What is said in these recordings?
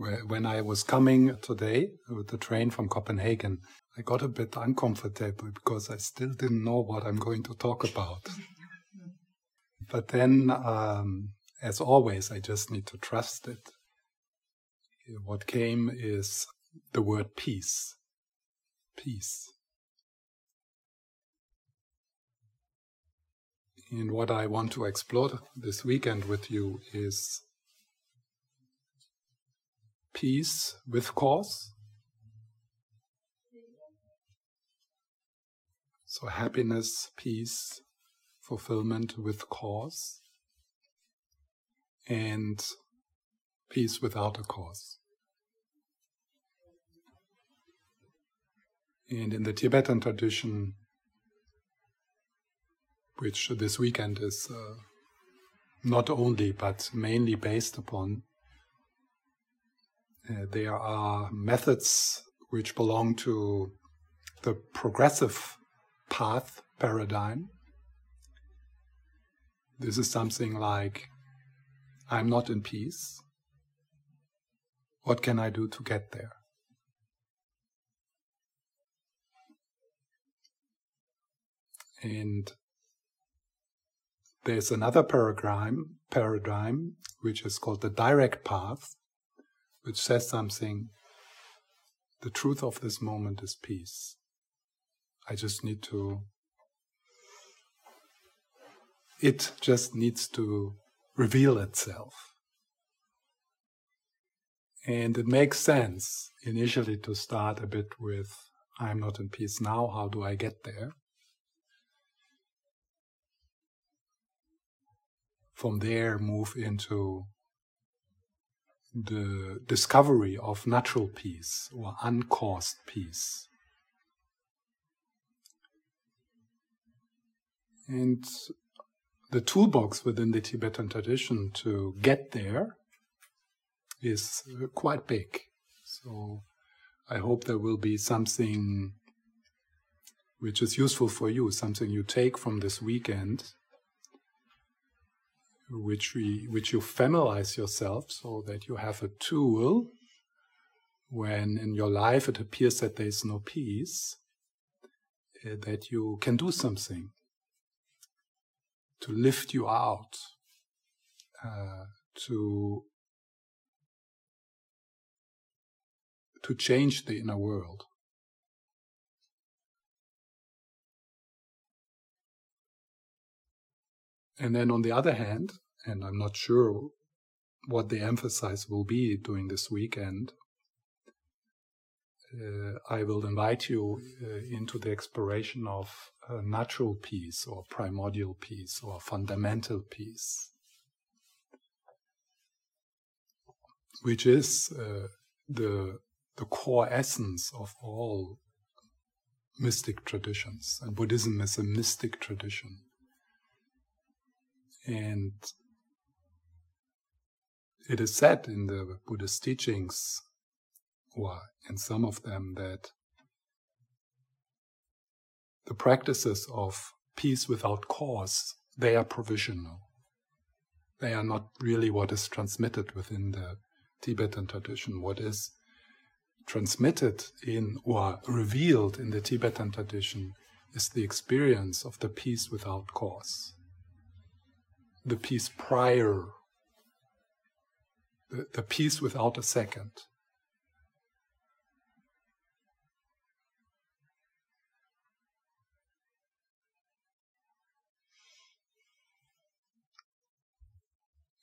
When I was coming today with the train from Copenhagen, I got a bit uncomfortable because I still didn't know what I'm going to talk about. but then, um, as always, I just need to trust it. What came is the word peace. Peace. And what I want to explore this weekend with you is peace with cause. So, happiness, peace, fulfillment with cause, and peace without a cause. And in the Tibetan tradition, which this weekend is uh, not only but mainly based upon, uh, there are methods which belong to the progressive path paradigm. This is something like I'm not in peace. What can I do to get there? And there's another paradigm, paradigm which is called the direct path, which says something. The truth of this moment is peace. I just need to, it just needs to reveal itself. And it makes sense initially to start a bit with, I'm not in peace now, how do I get there? From there, move into the discovery of natural peace or uncaused peace. And the toolbox within the Tibetan tradition to get there is uh, quite big. So I hope there will be something which is useful for you, something you take from this weekend, which we which you familiarize yourself so that you have a tool when in your life it appears that there is no peace, uh, that you can do something to lift you out, uh, to to change the inner world. And then on the other hand, and I'm not sure what the emphasis will be during this weekend, uh, I will invite you uh, into the exploration of natural peace or primordial peace or fundamental peace, which is uh, the the core essence of all mystic traditions, and Buddhism is a mystic tradition. And it is said in the Buddhist teachings or in some of them, that the practices of peace without cause, they are provisional. They are not really what is transmitted within the Tibetan tradition. What is transmitted in or revealed in the Tibetan tradition is the experience of the peace without cause, the peace prior, the, the peace without a second.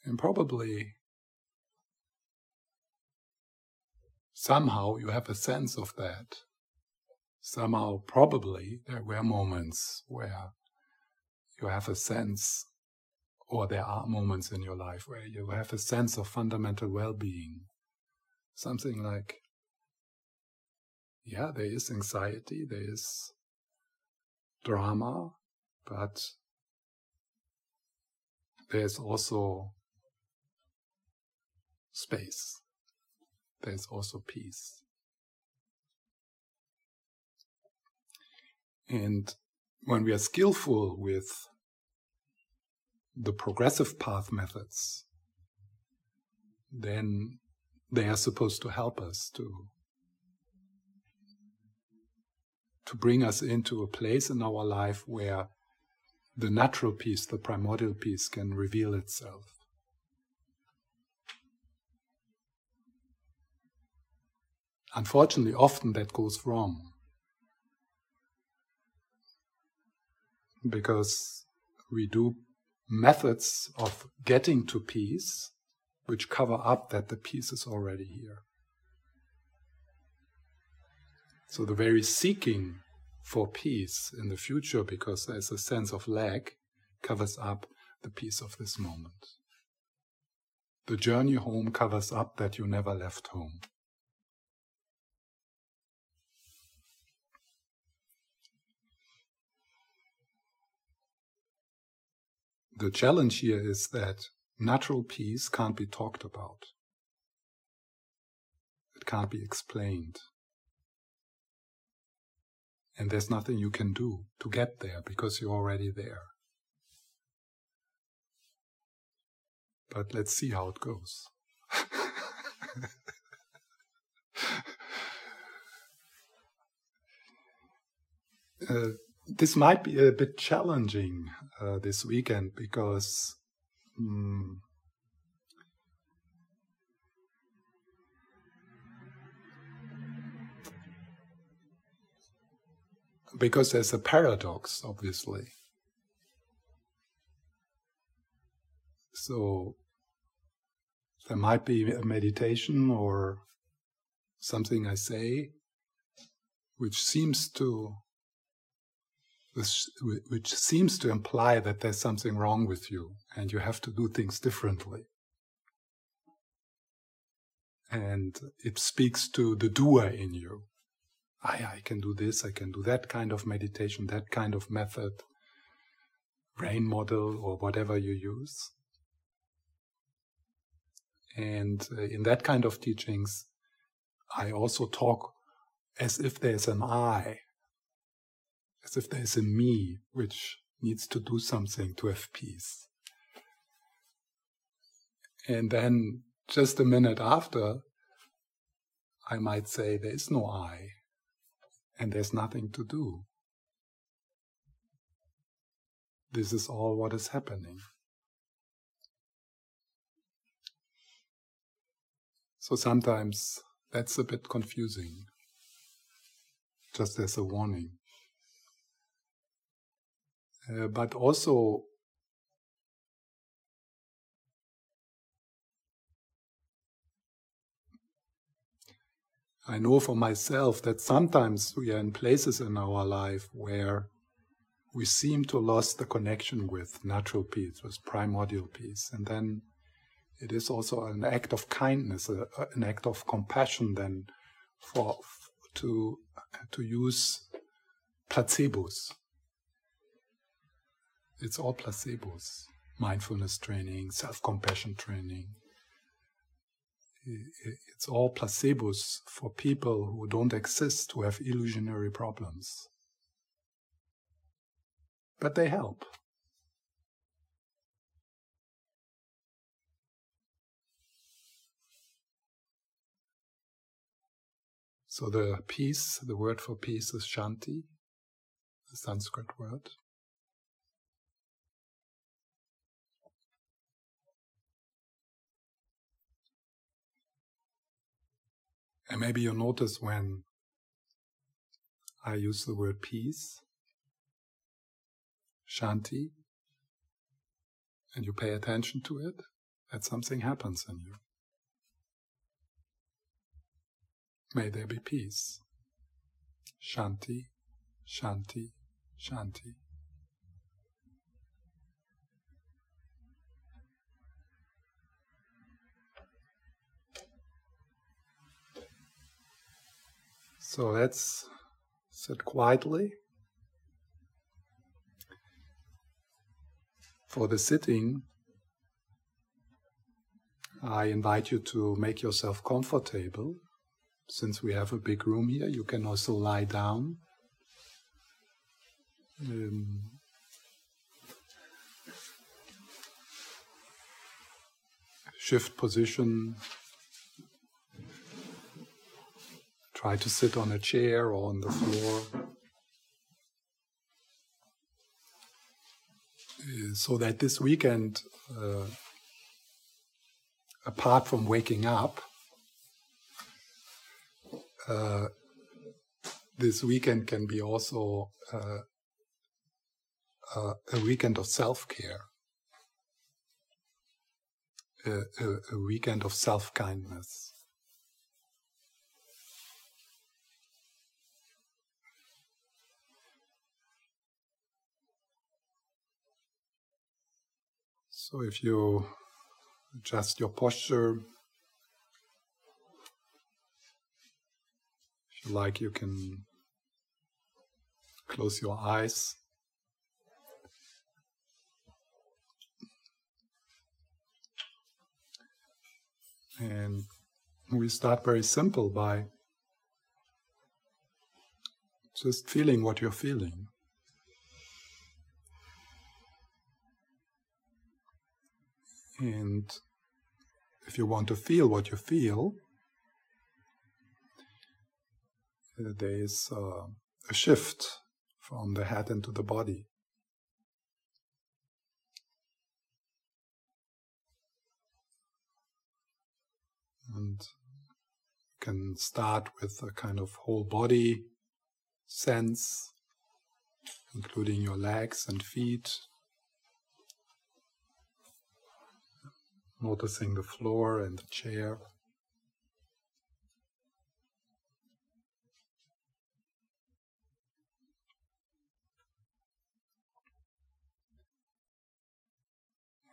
And probably somehow you have a sense of that. Somehow, probably, there were moments where you have a sense, or there are moments in your life where you have a sense of fundamental well being. Something like, yeah, there is anxiety, there is drama, but there's also space, there's also peace. And when we are skillful with the progressive path methods, then they are supposed to help us to to bring us into a place in our life where the natural peace, the primordial peace, can reveal itself. Unfortunately, often that goes wrong. Because we do methods of getting to peace which cover up that the peace is already here. So the very seeking for peace in the future, because there's a sense of lack, covers up the peace of this moment. The journey home covers up that you never left home. The challenge here is that natural peace can't be talked about. It can't be explained. And there's nothing you can do to get there because you're already there. But let's see how it goes. uh, this might be a bit challenging uh, this weekend because um, because there's a paradox, obviously. So there might be a meditation or something I say which seems to which seems to imply that there's something wrong with you and you have to do things differently. And it speaks to the doer in you. I, I can do this, I can do that kind of meditation, that kind of method, brain model, or whatever you use. And uh, in that kind of teachings, I also talk as if there's an I, as if there's a me which needs to do something to have peace. And then just a minute after, I might say, there is no I and there's nothing to do. This is all what is happening. So sometimes that's a bit confusing, just as a warning. Uh, but also, I know for myself that sometimes we are in places in our life where we seem to lost the connection with natural peace, with primordial peace, and then it is also an act of kindness, a, an act of compassion, then for to to use placebos. It's all placebos. Mindfulness training, self-compassion training, it's all placebos for people who don't exist, who have illusionary problems. But they help. So the peace, the word for peace is shanti, the Sanskrit word. And maybe you notice when I use the word peace, shanti, and you pay attention to it, that something happens in you. May there be peace. Shanti, shanti, shanti. So let's sit quietly. For the sitting, I invite you to make yourself comfortable. Since we have a big room here, you can also lie down. Um, shift position Try to sit on a chair or on the floor. Uh, so that this weekend, uh, apart from waking up, uh, this weekend can be also uh, uh, a weekend of self care, a, a, a weekend of self kindness. So if you adjust your posture, if you like, you can close your eyes. And we start very simple by just feeling what you're feeling. And if you want to feel what you feel, uh, there is uh, a shift from the head into the body. And you can start with a kind of whole body sense, including your legs and feet, noticing the floor and the chair.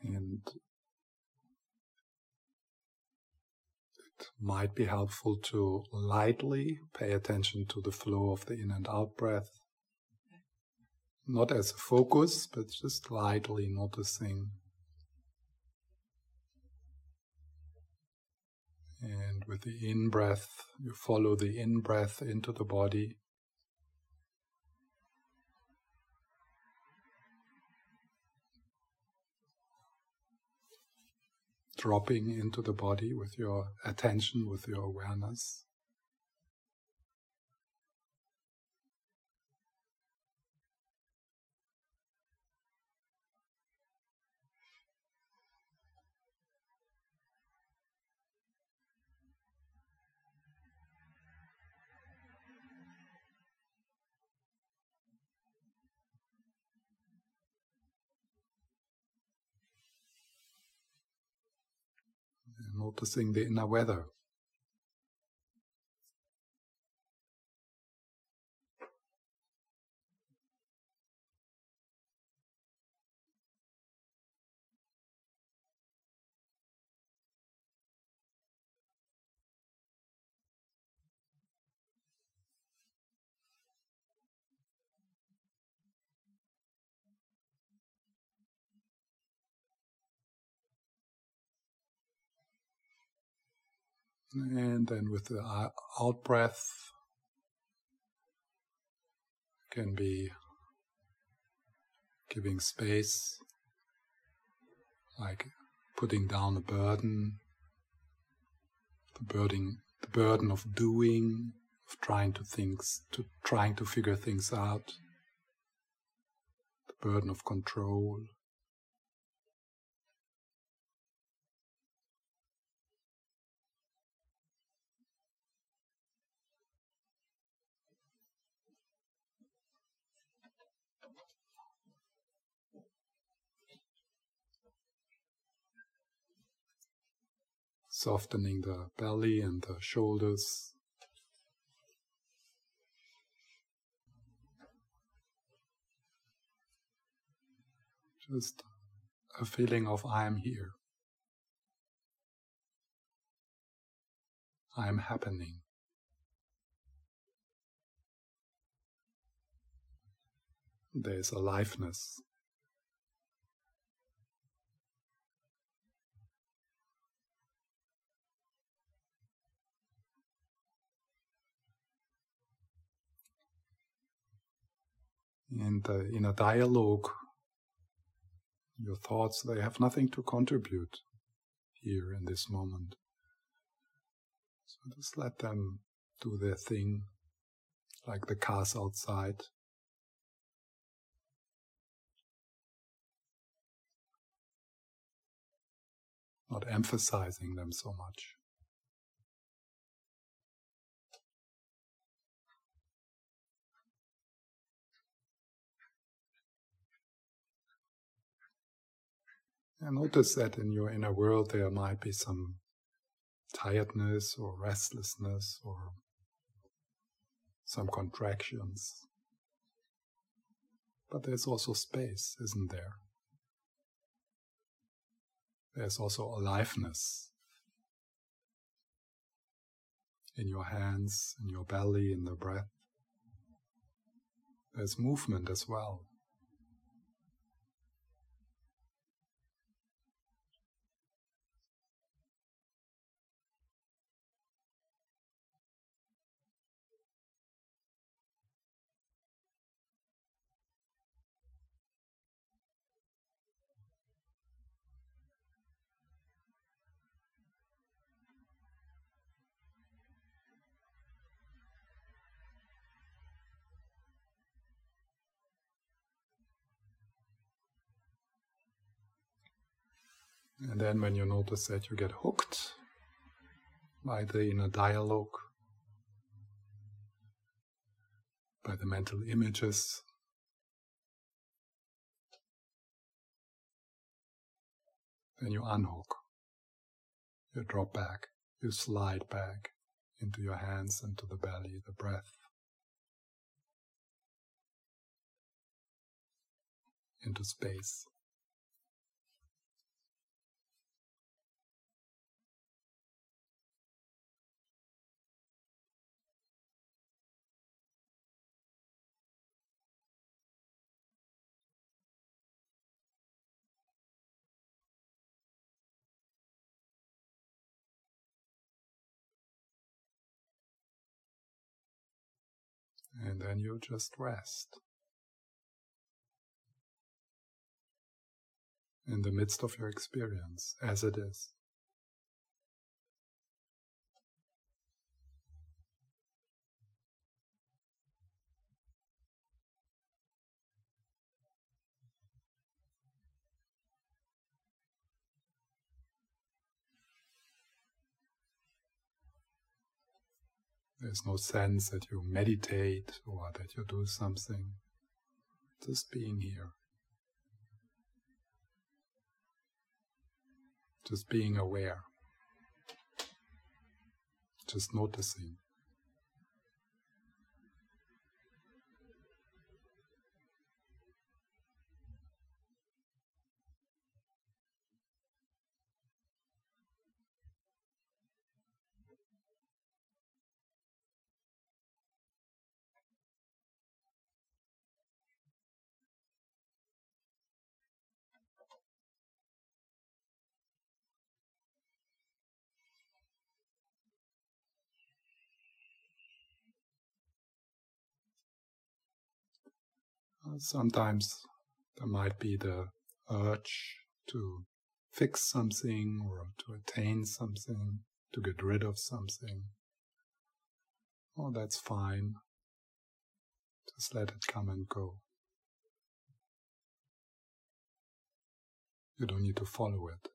And it might be helpful to lightly pay attention to the flow of the in and out breath. Not as a focus, but just lightly noticing And with the in breath, you follow the in breath into the body. Dropping into the body with your attention, with your awareness. Noticing the inner weather. And then with the out breath, can be giving space, like putting down a burden, the burden, the burden of doing, of trying to things, to trying to figure things out, the burden of control. Softening the belly and the shoulders. Just a feeling of I am here. I am happening. There's aliveness. And uh, in a dialogue, your thoughts, they have nothing to contribute here in this moment. So just let them do their thing, like the cars outside. Not emphasizing them so much. And notice that in your inner world there might be some tiredness or restlessness or some contractions. But there's also space, isn't there? There's also aliveness in your hands, in your belly, in the breath. There's movement as well. And then when you notice that you get hooked by the inner dialogue, by the mental images, then you unhook. You drop back, you slide back into your hands, into the belly, the breath. Into space. And then you just rest. In the midst of your experience, as it is. There's no sense that you meditate or that you do something. Just being here. Just being aware. Just noticing. Sometimes there might be the urge to fix something or to attain something, to get rid of something. Oh, that's fine. Just let it come and go. You don't need to follow it.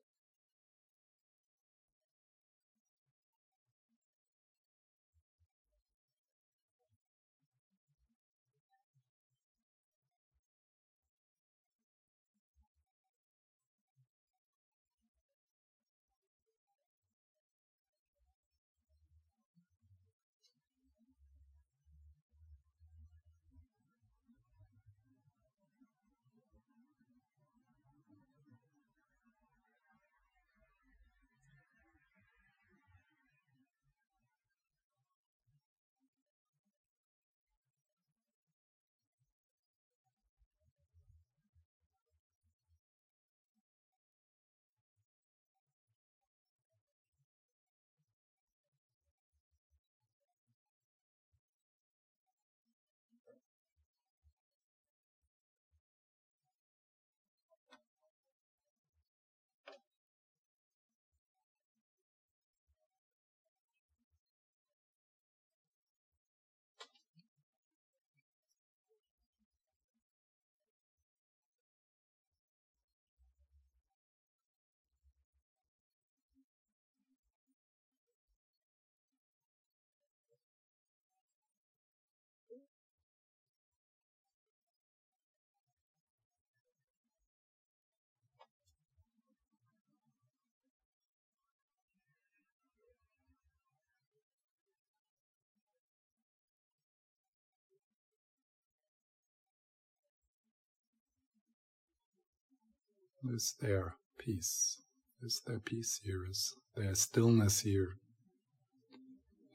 Is there peace? Is there peace here? Is there stillness here?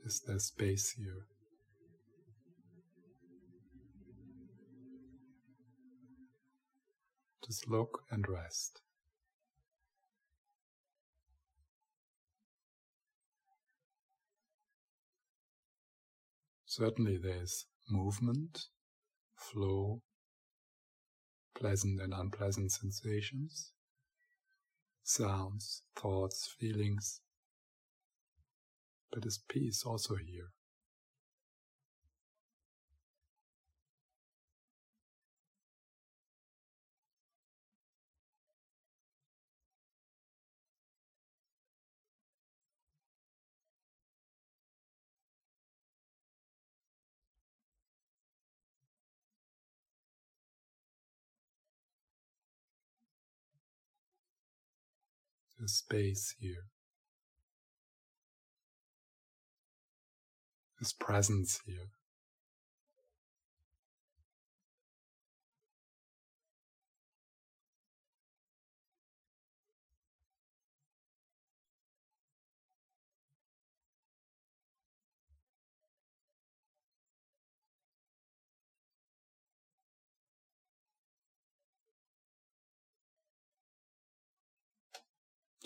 Is there space here? Just look and rest. Certainly, there's movement, flow, pleasant and unpleasant sensations, sounds, thoughts, feelings. But is peace also here? The space here, this presence here.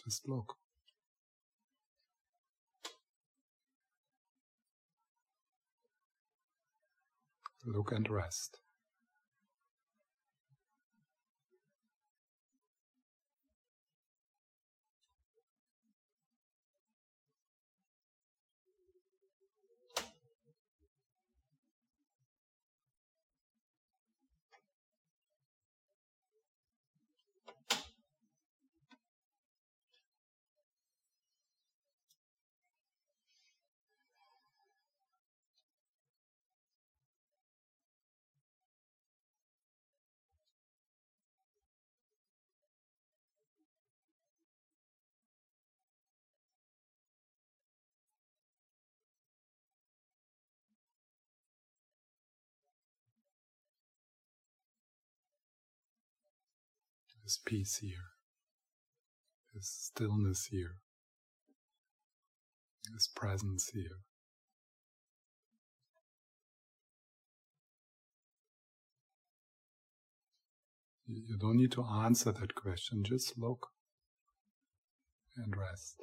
Just look. Look and rest. This peace here, this stillness here, this presence here. You don't need to answer that question, just look and rest.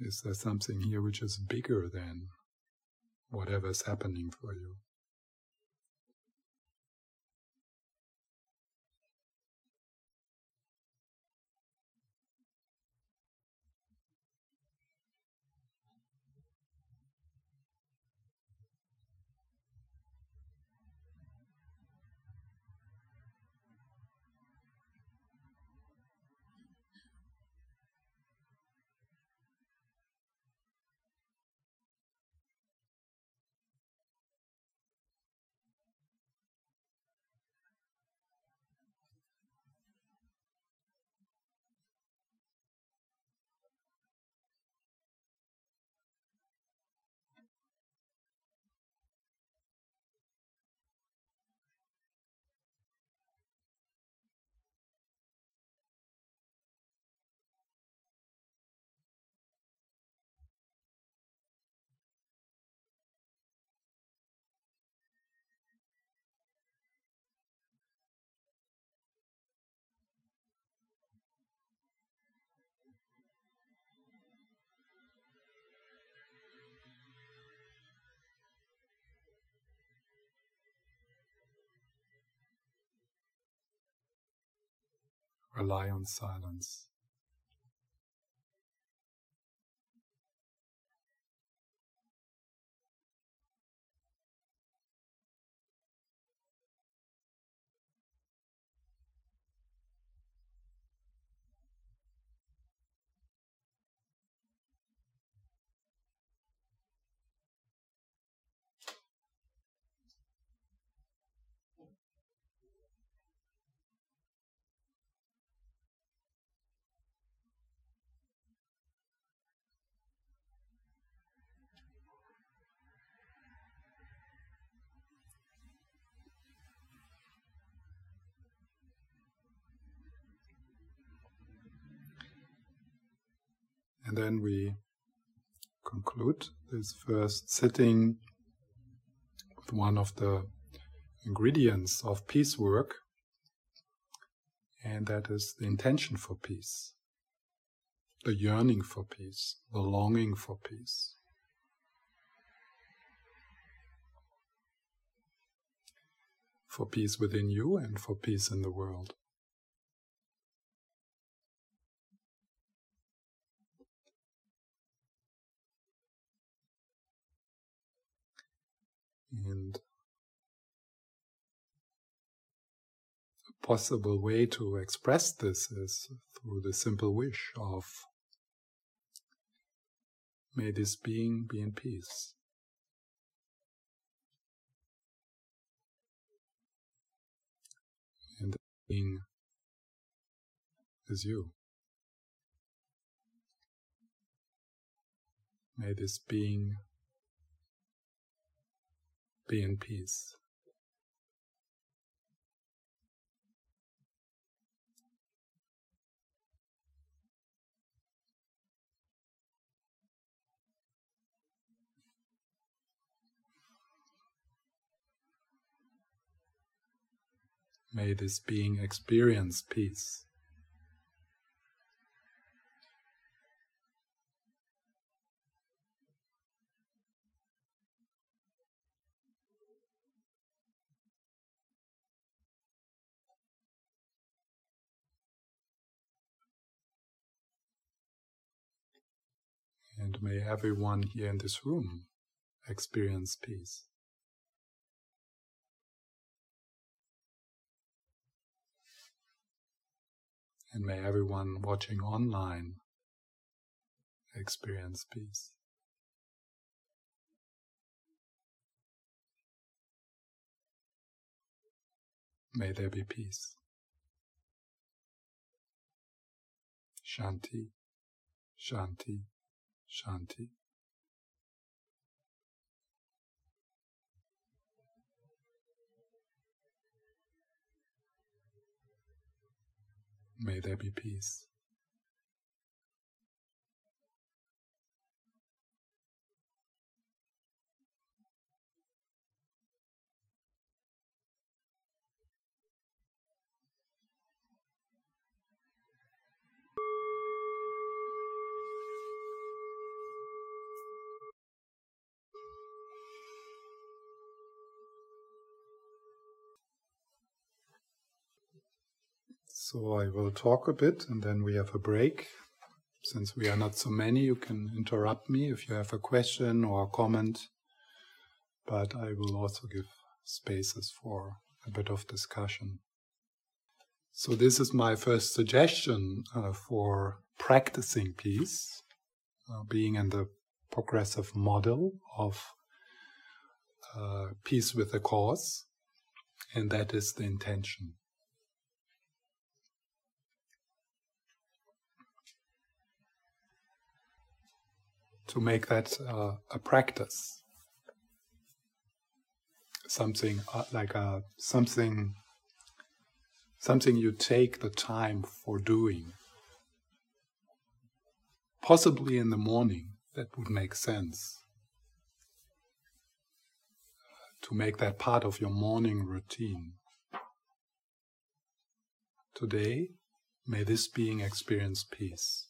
Is there something here which is bigger than whatever's happening for you? Rely on silence. And then we conclude this first sitting with one of the ingredients of peace work, and that is the intention for peace, the yearning for peace, the longing for peace. For peace within you and for peace in the world. And a possible way to express this is through the simple wish of may this being be in peace. And being is you. May this being be in peace. May this being experience peace. And may everyone here in this room experience peace. And may everyone watching online experience peace. May there be peace. Shanti, Shanti, Shanti. May there be peace. So I will talk a bit and then we have a break. Since we are not so many, you can interrupt me if you have a question or a comment. But I will also give spaces for a bit of discussion. So, this is my first suggestion uh, for practicing peace, uh, being in the progressive model of uh, peace with the cause, and that is the intention. To make that uh, a practice, something uh, like a uh, something something you take the time for doing. Possibly in the morning, that would make sense. To make that part of your morning routine. Today, may this being experience peace.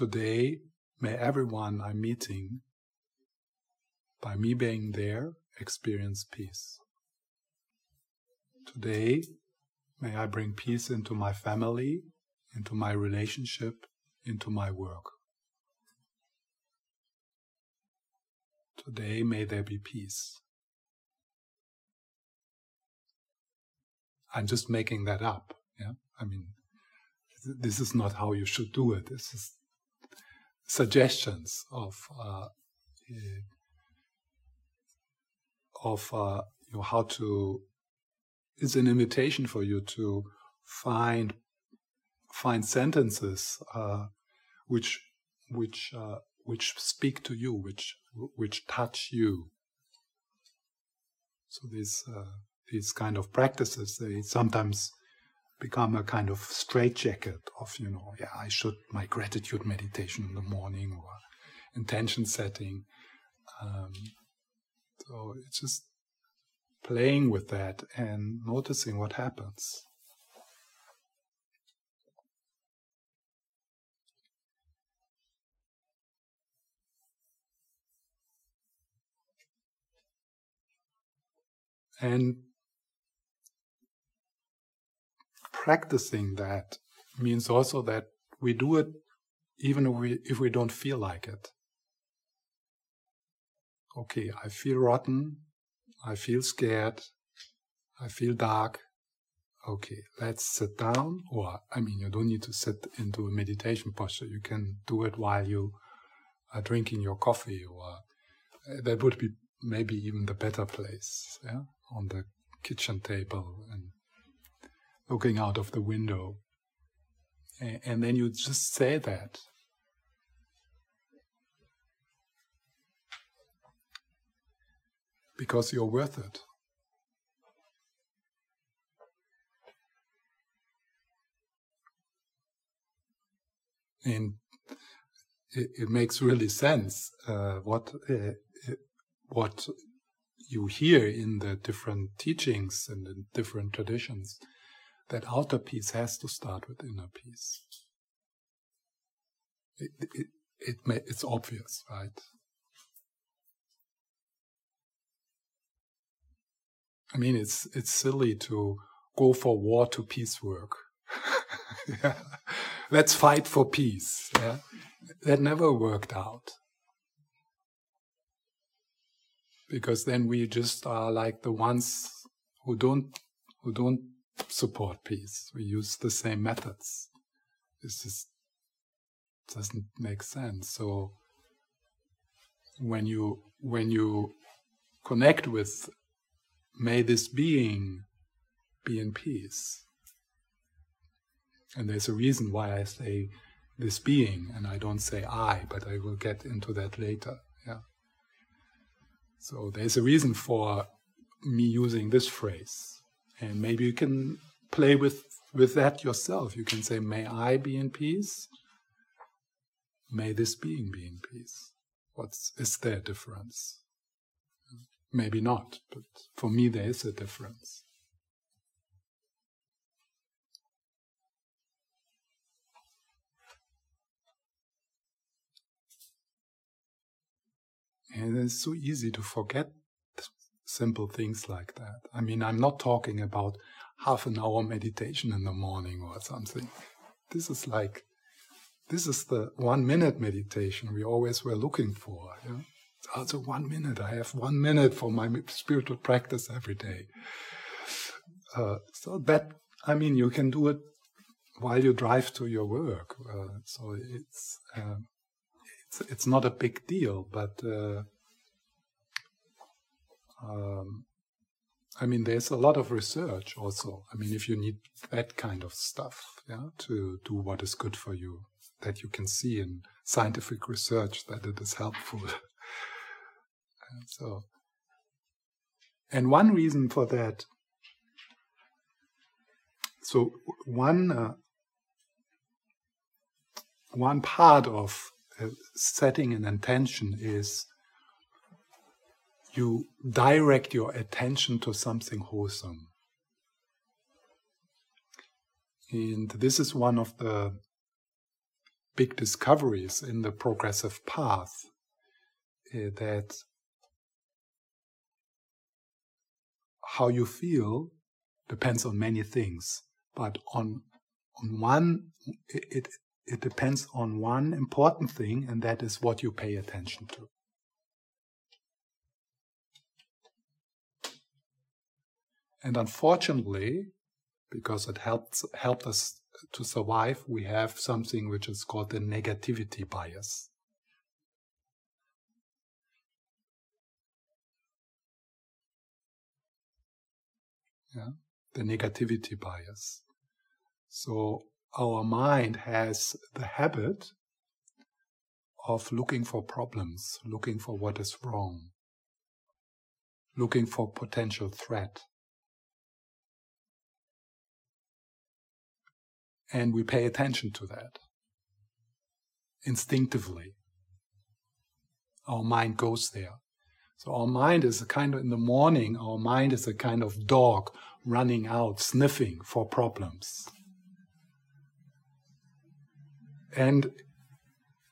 Today, may everyone I'm meeting, by me being there, experience peace. Today, may I bring peace into my family, into my relationship, into my work. Today, may there be peace. I'm just making that up. Yeah, I mean, this is not how you should do it. This is suggestions of uh, of uh, you know, how to. It's an invitation for you to find find sentences uh, which which uh, which speak to you, which which touch you. So these uh, these kind of practices they sometimes become a kind of straitjacket of you know yeah I should my gratitude meditation in the morning or intention setting. Um, so it's just playing with that and noticing what happens. And practicing that means also that we do it even if we, if we don't feel like it. Okay, I feel rotten, I feel scared, I feel dark. Okay, let's sit down. Or, I mean, you don't need to sit into a meditation posture. You can do it while you are drinking your coffee, or uh, that would be maybe even the better place. Yeah, on the kitchen table and looking out of the window. And then you just say that. Because you're worth it. And it, it makes really sense uh, what uh, what you hear in the different teachings and in different traditions that outer peace has to start with inner peace. It, it, it may, it's obvious, right? I mean, it's it's silly to go for war to peace work. yeah. Let's fight for peace. Yeah? That never worked out because then we just are like the ones who don't who don't support peace. We use the same methods. This just doesn't make sense. So when you when you connect with may this being be in peace. And there's a reason why I say this being and I don't say I, but I will get into that later. Yeah. So there's a reason for me using this phrase. And maybe you can play with, with that yourself. You can say, May I be in peace? May this being be in peace. What's is there a difference? Maybe not, but for me there is a difference. And it's so easy to forget simple things like that. I mean, I'm not talking about half an hour meditation in the morning or something. This is like, this is the one minute meditation we always were looking for. Yeah? Also, one minute. I have one minute for my spiritual practice every day. Uh, so that, I mean, you can do it while you drive to your work. Uh, so it's, um, it's it's not a big deal, but uh, um, I mean, there's a lot of research also. I mean, if you need that kind of stuff, yeah, to do what is good for you, that you can see in scientific research that it is helpful. and so, and one reason for that. So one uh, one part of setting an intention is you direct your attention to something wholesome. And this is one of the big discoveries in the progressive path uh, that how you feel depends on many things, but on on one it, it it depends on one important thing, and that is what you pay attention to. And unfortunately, because it helps helped us to survive, we have something which is called the negativity bias. Yeah, the negativity bias. So our mind has the habit of looking for problems, looking for what is wrong, looking for potential threat. And we pay attention to that instinctively. Our mind goes there. So our mind is a kind of, in the morning, our mind is a kind of dog running out, sniffing for problems. And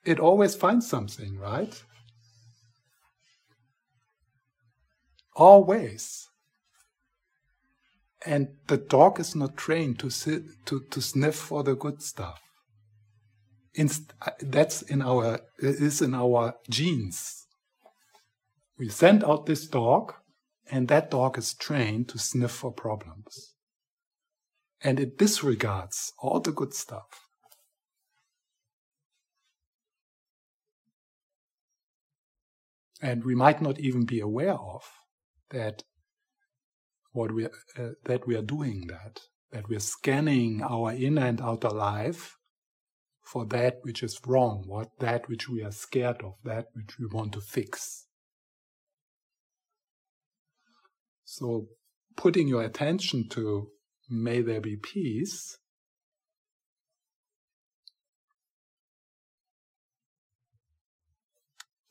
it always finds something, right? Always. And the dog is not trained to sit, to, to sniff for the good stuff. Inst- uh, that's in our is in our genes. We send out this dog, and that dog is trained to sniff for problems. And it disregards all the good stuff. And we might not even be aware of that what we uh, that we are doing that that we are scanning our inner and outer life for that which is wrong, what that which we are scared of, that which we want to fix. So putting your attention to may there be peace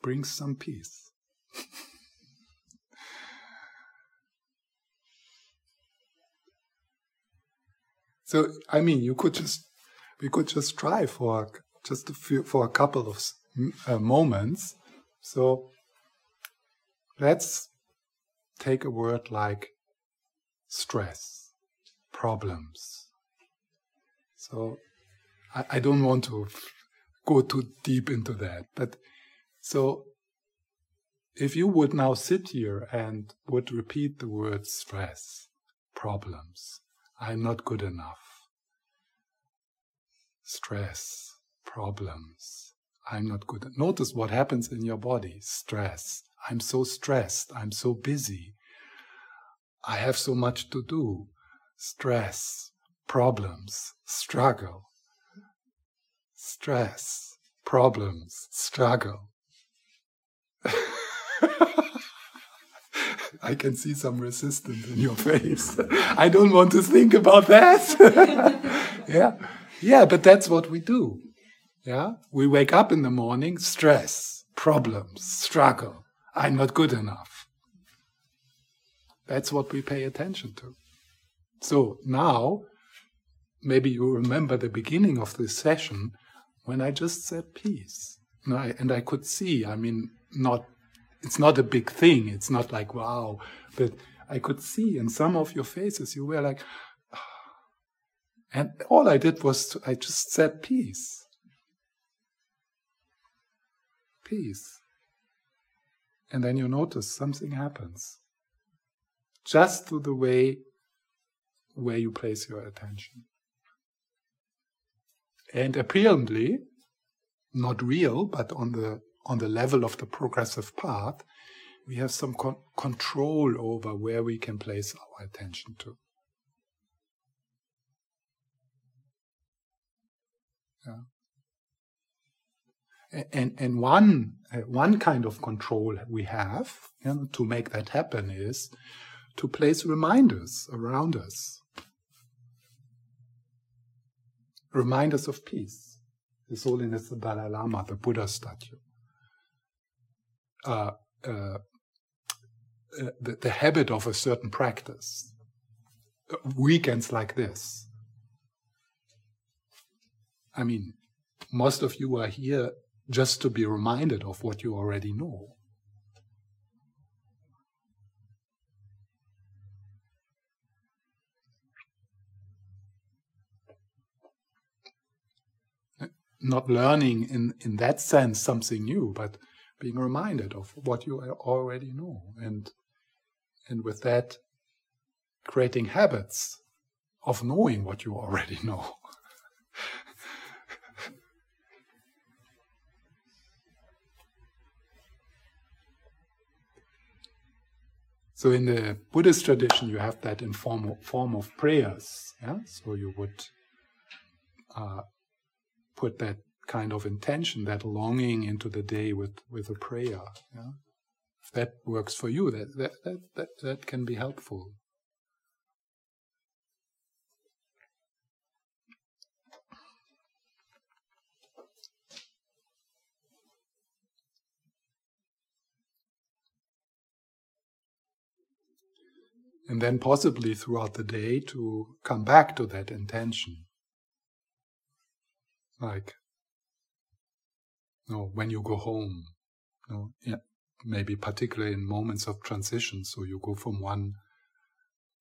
brings some peace. so, I mean, you could just, we could just try for just a few, for a couple of uh, moments. So, let's take a word like stress, problems. So, I, I don't want to go too deep into that, but so, if you would now sit here and would repeat the word stress, problems, I'm not good enough, stress, problems, I'm not good. Notice what happens in your body stress. I'm so stressed. I'm so busy. I have so much to do. Stress, problems, struggle. Stress, problems, struggle. I can see some resistance in your face. I don't want to think about that. yeah. Yeah, but that's what we do. Yeah. We wake up in the morning, stress, problems, struggle. I'm not good enough. That's what we pay attention to. So now, maybe you remember the beginning of this session when I just said peace. And I, and I could see, I mean, not it's not a big thing. It's not like wow, but I could see in some of your faces you were like, and all I did was to, I just said peace, peace, and then you notice something happens, just to the way where you place your attention. And apparently, not real, but on the on the level of the progressive path, we have some con- control over where we can place our attention to. Yeah. And, and one, uh, one kind of control we have you know, to make that happen is to place reminders around us. Reminders of peace. His Holiness the Dalai Lama, the Buddha statue uh, uh, the, the habit of a certain practice. Weekends like this. I mean, most of you are here just to be reminded of what you already know. Not learning in, in that sense something new, but being reminded of what you already know. And, and with that, creating habits of knowing what you already know. So in the Buddhist tradition, you have that in form of, form of prayers. Yeah? So you would uh, put that kind of intention, that longing into the day with, with a prayer. Yeah? If that works for you, that, that, that, that, that can be helpful. and then possibly throughout the day to come back to that intention. Like, know, when you go home, you know, maybe particularly in moments of transition. So you go from one,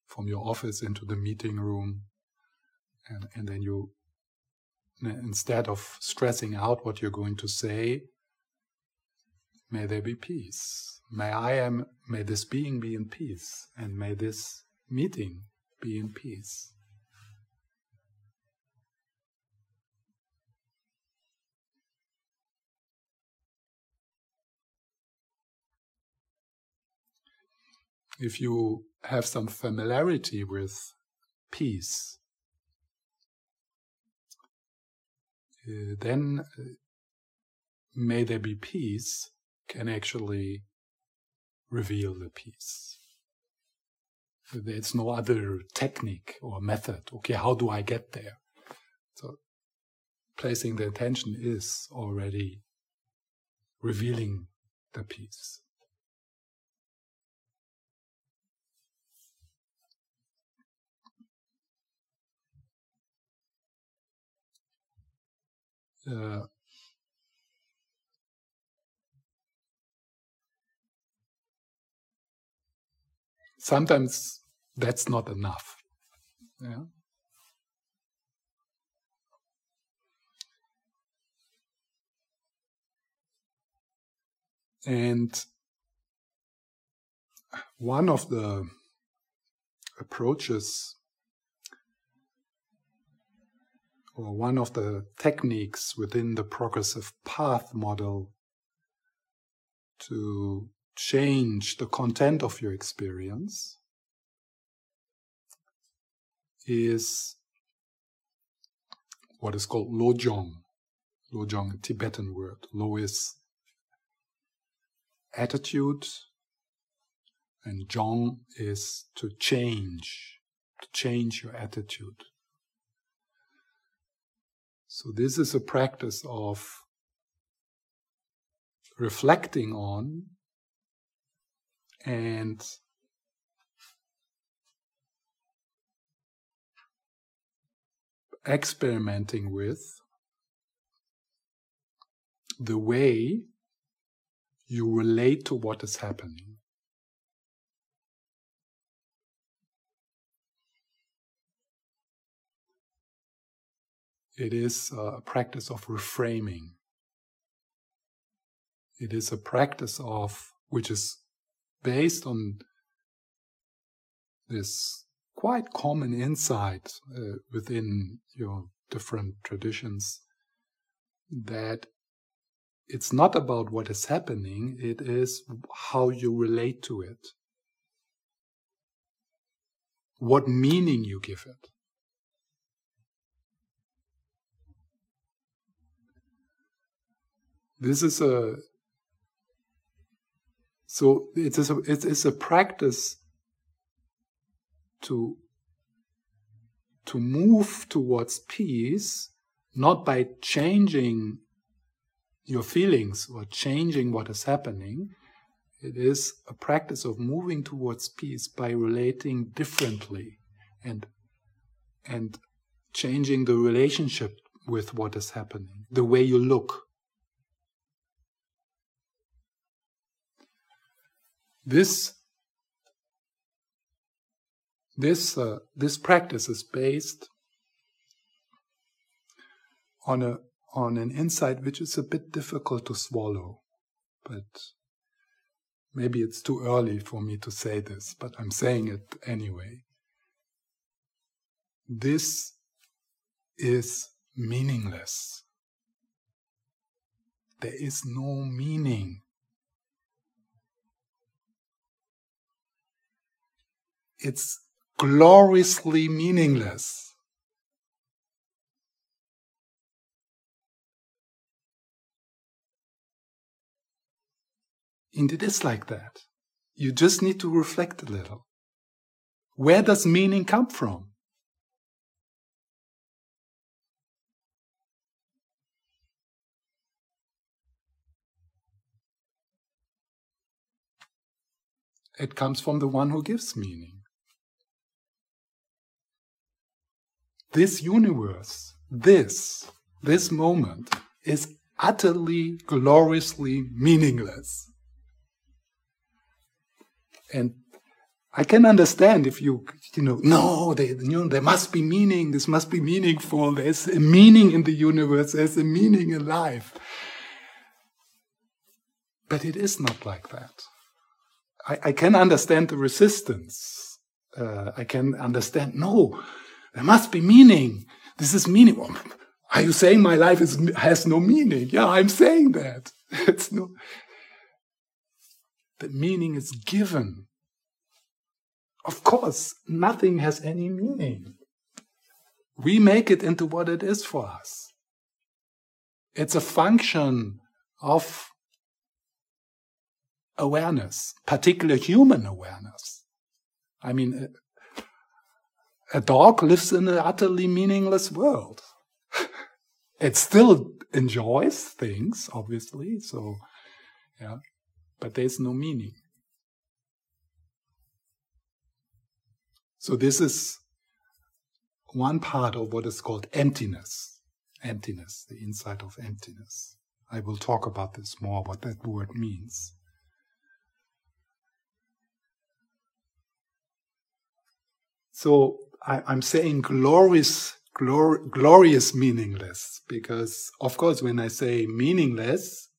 from your office into the meeting room, and, and then you, instead of stressing out what you're going to say, may there be peace May I am may this being be in peace, and may this meeting be in peace. If you have some familiarity with peace, uh, then uh, may there be peace can actually reveal the peace. There's no other technique or method. Okay, how do I get there? So, placing the attention is already revealing the peace. Uh, sometimes that's not enough. Yeah? And one of the approaches or one of the techniques within the progressive path model to change the content of your experience is what is called lojong. Lojong, a Tibetan word. Lo is attitude, and jong is to change, to change your attitude. So, this is a practice of reflecting on and experimenting with the way you relate to what is happening. It is a practice of reframing. It is a practice of, which is based on this quite common insight uh, within your different traditions that it's not about what is happening, it is how you relate to it, what meaning you give it. This is a so it is a, it is a practice to to move towards peace, not by changing your feelings or changing what is happening. It is a practice of moving towards peace by relating differently and and changing the relationship with what is happening, the way you look, This this uh, this practice is based on a on an insight which is a bit difficult to swallow, but maybe it's too early for me to say this, but I'm saying it anyway. This is meaningless. There is no meaning. It's gloriously meaningless. And it is like that. You just need to reflect a little. Where does meaning come from? It comes from the one who gives meaning. This universe, this, this moment is utterly, gloriously meaningless. And I can understand if you, you know, no, they, you know, there must be meaning, this must be meaningful, there's a meaning in the universe, there's a meaning in life. But it is not like that. I, I can understand the resistance. Uh, I can understand, no, there must be meaning. This is meaning. Are you saying my life is, has no meaning? Yeah, I'm saying that. It's no, the meaning is given. Of course, nothing has any meaning. We make it into what it is for us. It's a function of awareness, particular human awareness. I mean, a dog lives in an utterly meaningless world. it still enjoys things, obviously, so, yeah, but there's no meaning. So, this is one part of what is called emptiness. Emptiness, the insight of emptiness. I will talk about this more, what that word means. So I, am saying glorious, glor- glorious meaningless because, of course, when I say meaningless,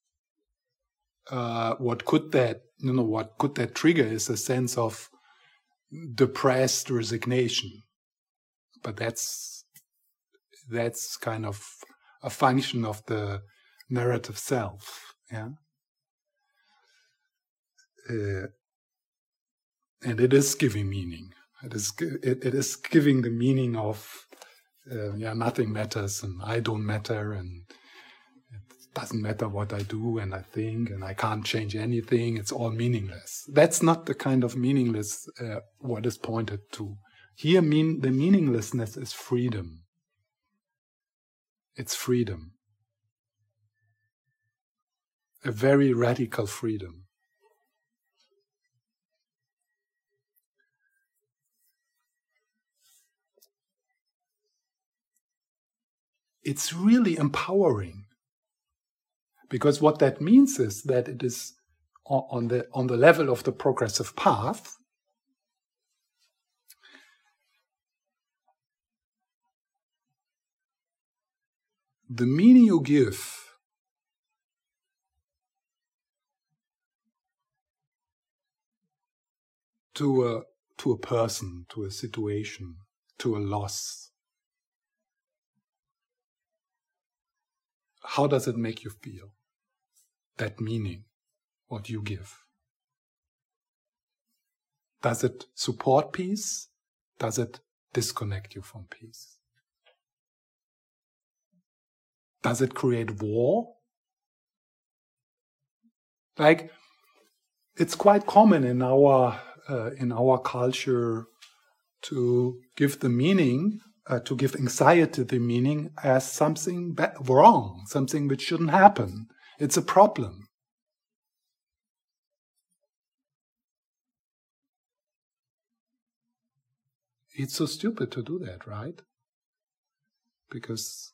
uh, what could that, you know, what could that trigger is a sense of depressed resignation. But that's that's kind of a function of the narrative self, yeah. Uh, and it is giving meaning. It is it, it is giving the meaning of uh, yeah nothing matters and I don't matter and it doesn't matter what I do and I think and I can't change anything. It's all meaningless. That's not the kind of meaningless uh, what is pointed to. Here, mean the meaninglessness is freedom. It's freedom. A very radical freedom. It's really empowering. Because what that means is that it is on the, on the level of the progressive path, the meaning you give to a, to a person, to a situation, to a loss, how does it make you feel? That meaning, what you give. Does it support peace? Does it disconnect you from peace? Does it create war? Like, it's quite common in our uh, in our culture to give the meaning uh, to give anxiety the meaning as something wrong, something which shouldn't happen. It's a problem. It's so stupid to do that, right? Because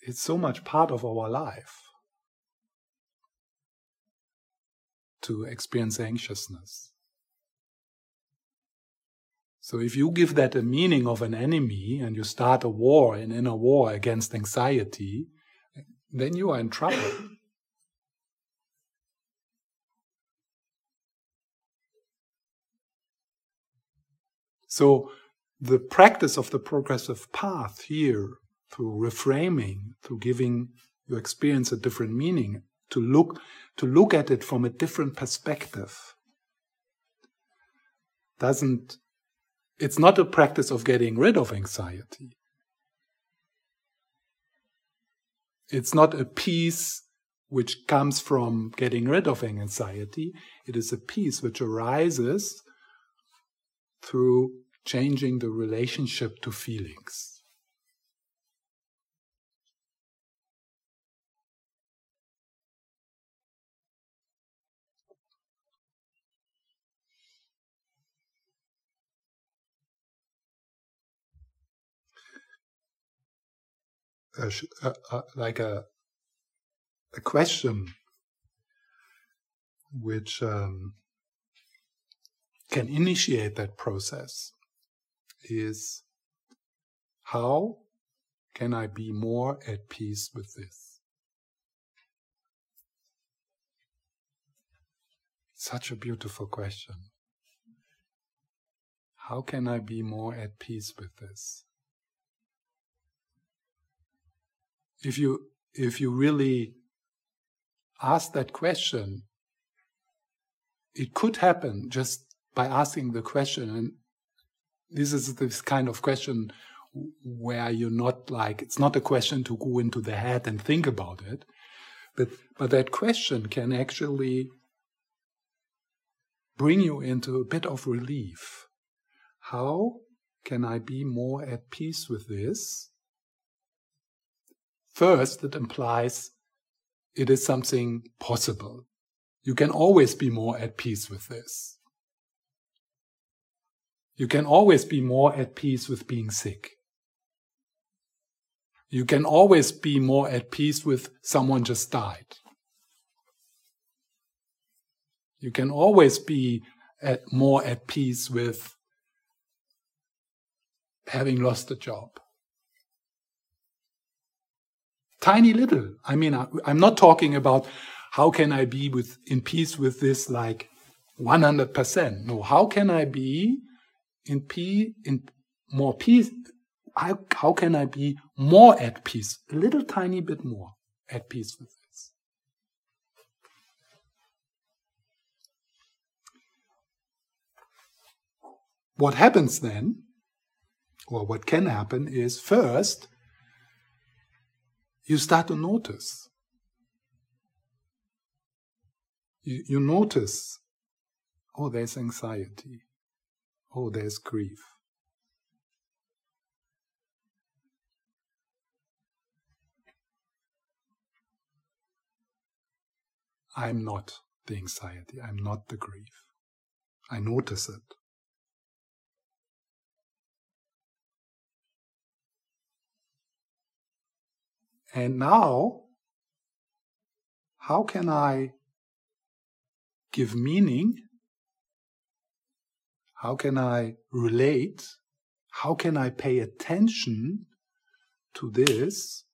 it's so much part of our life to experience anxiousness. So if you give that a meaning of an enemy and you start a war, an inner war against anxiety, then you are in trouble. So the practice of the progressive path here, through reframing, through giving your experience a different meaning, to look to look at it from a different perspective, doesn't it's not a practice of getting rid of anxiety. It's not a peace which comes from getting rid of anxiety. It is a peace which arises through changing the relationship to feelings. A, a, like a a question which um, can initiate that process is how can I be more at peace with this? Such a beautiful question. How can I be more at peace with this? If you if you really ask that question, it could happen just by asking the question. And this is this kind of question where you're not like it's not a question to go into the head and think about it but but that question can actually bring you into a bit of relief. How can i be more at peace with this first it implies it is something possible you can always be more at peace with this you can always be more at peace with being sick. You can always be more at peace with someone just died. You can always be at, more at peace with having lost a job. Tiny little. I mean, I, I'm not talking about how can I be with, in peace with this like 100%. No, how can I be in peace, in more peace. How, how can I be more at peace? A little tiny bit more at peace with this. What happens then, or what can happen, is first, you start to notice. You, you notice, oh, there's anxiety. Oh, there's grief. I'm not the anxiety, I'm not the grief. I notice it. And now, how can I give meaning how can I relate? How can I pay attention to this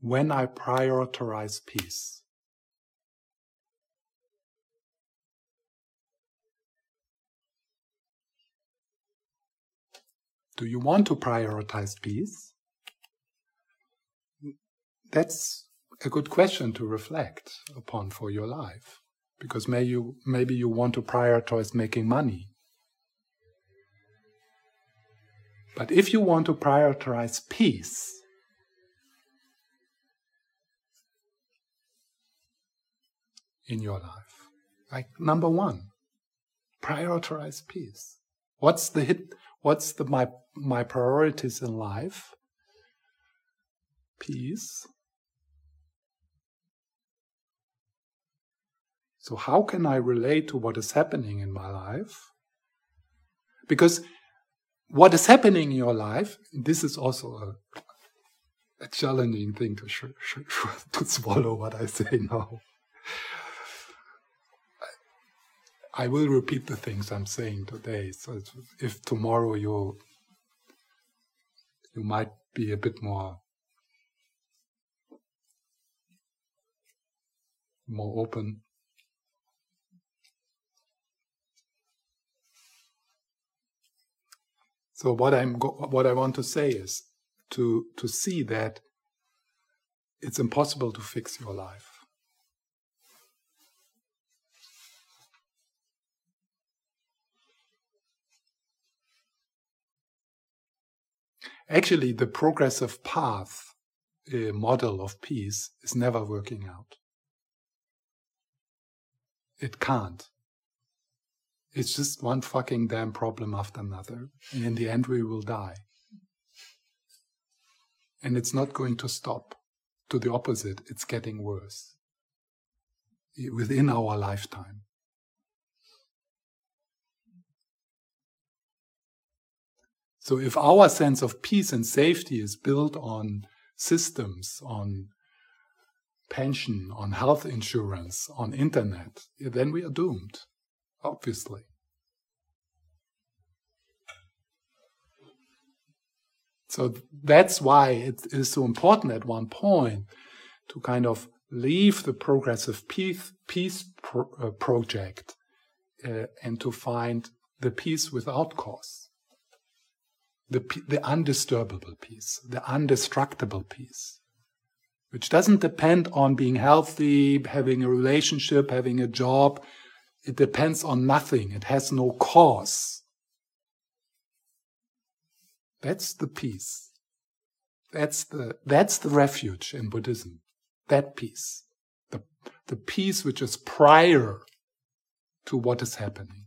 when I prioritize peace? Do you want to prioritize peace? That's a good question to reflect upon for your life because may you, maybe you want to prioritize making money. But if you want to prioritize peace, in your life, like number one, prioritize peace. What's the hit? What's the my my priorities in life? Peace, So, how can I relate to what is happening in my life? Because what is happening in your life, this is also a, a challenging thing to, sh- sh- to swallow what I say now. I will repeat the things I'm saying today. So if tomorrow you you might be a bit more more open. So what I'm what I want to say is to to see that it's impossible to fix your life. Actually, the progressive path uh, model of peace is never working out. It can't. It's just one fucking damn problem after another. And in the end, we will die. And it's not going to stop. To the opposite, it's getting worse within our lifetime. So if our sense of peace and safety is built on systems, on pension, on health insurance, on internet, then we are doomed, obviously. So that's why it is so important at one point to kind of leave the progressive peace, peace pro, uh, project uh, and to find the peace without cause the, the undisturbable peace, the undestructible peace, which doesn't depend on being healthy, having a relationship, having a job. It depends on nothing. It has no cause. That's the peace. That's the, that's the refuge in Buddhism. That peace. The, the peace which is prior to what is happening.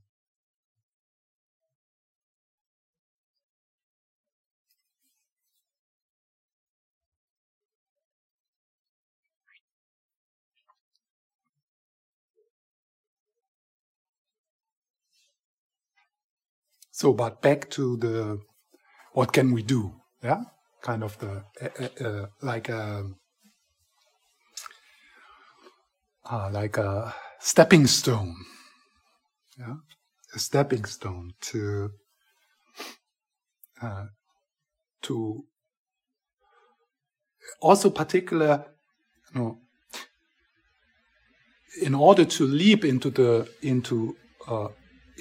So, but back to the what can we do? Yeah, kind of the uh, uh, like a uh, like a stepping stone. Yeah, a stepping stone to uh, to also particular, you know, in order to leap into the into uh,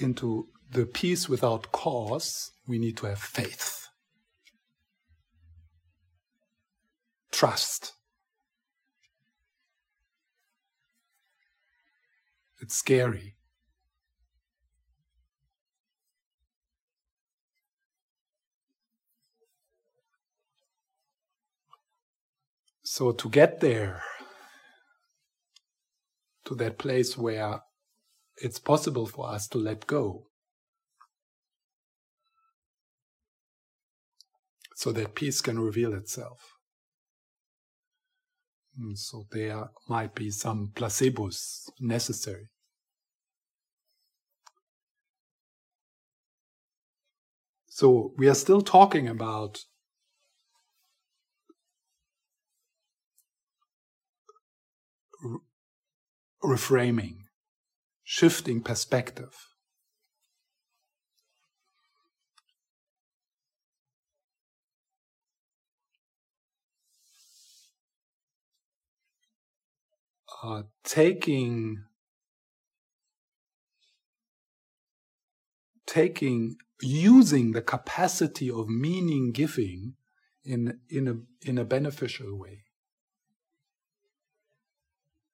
into the peace without cause, we need to have faith, trust. It's scary. So, to get there, to that place where it's possible for us to let go, so that peace can reveal itself. And so there might be some placebos necessary. So we are still talking about reframing, shifting perspective. Uh, taking taking using the capacity of meaning giving in in a in a beneficial way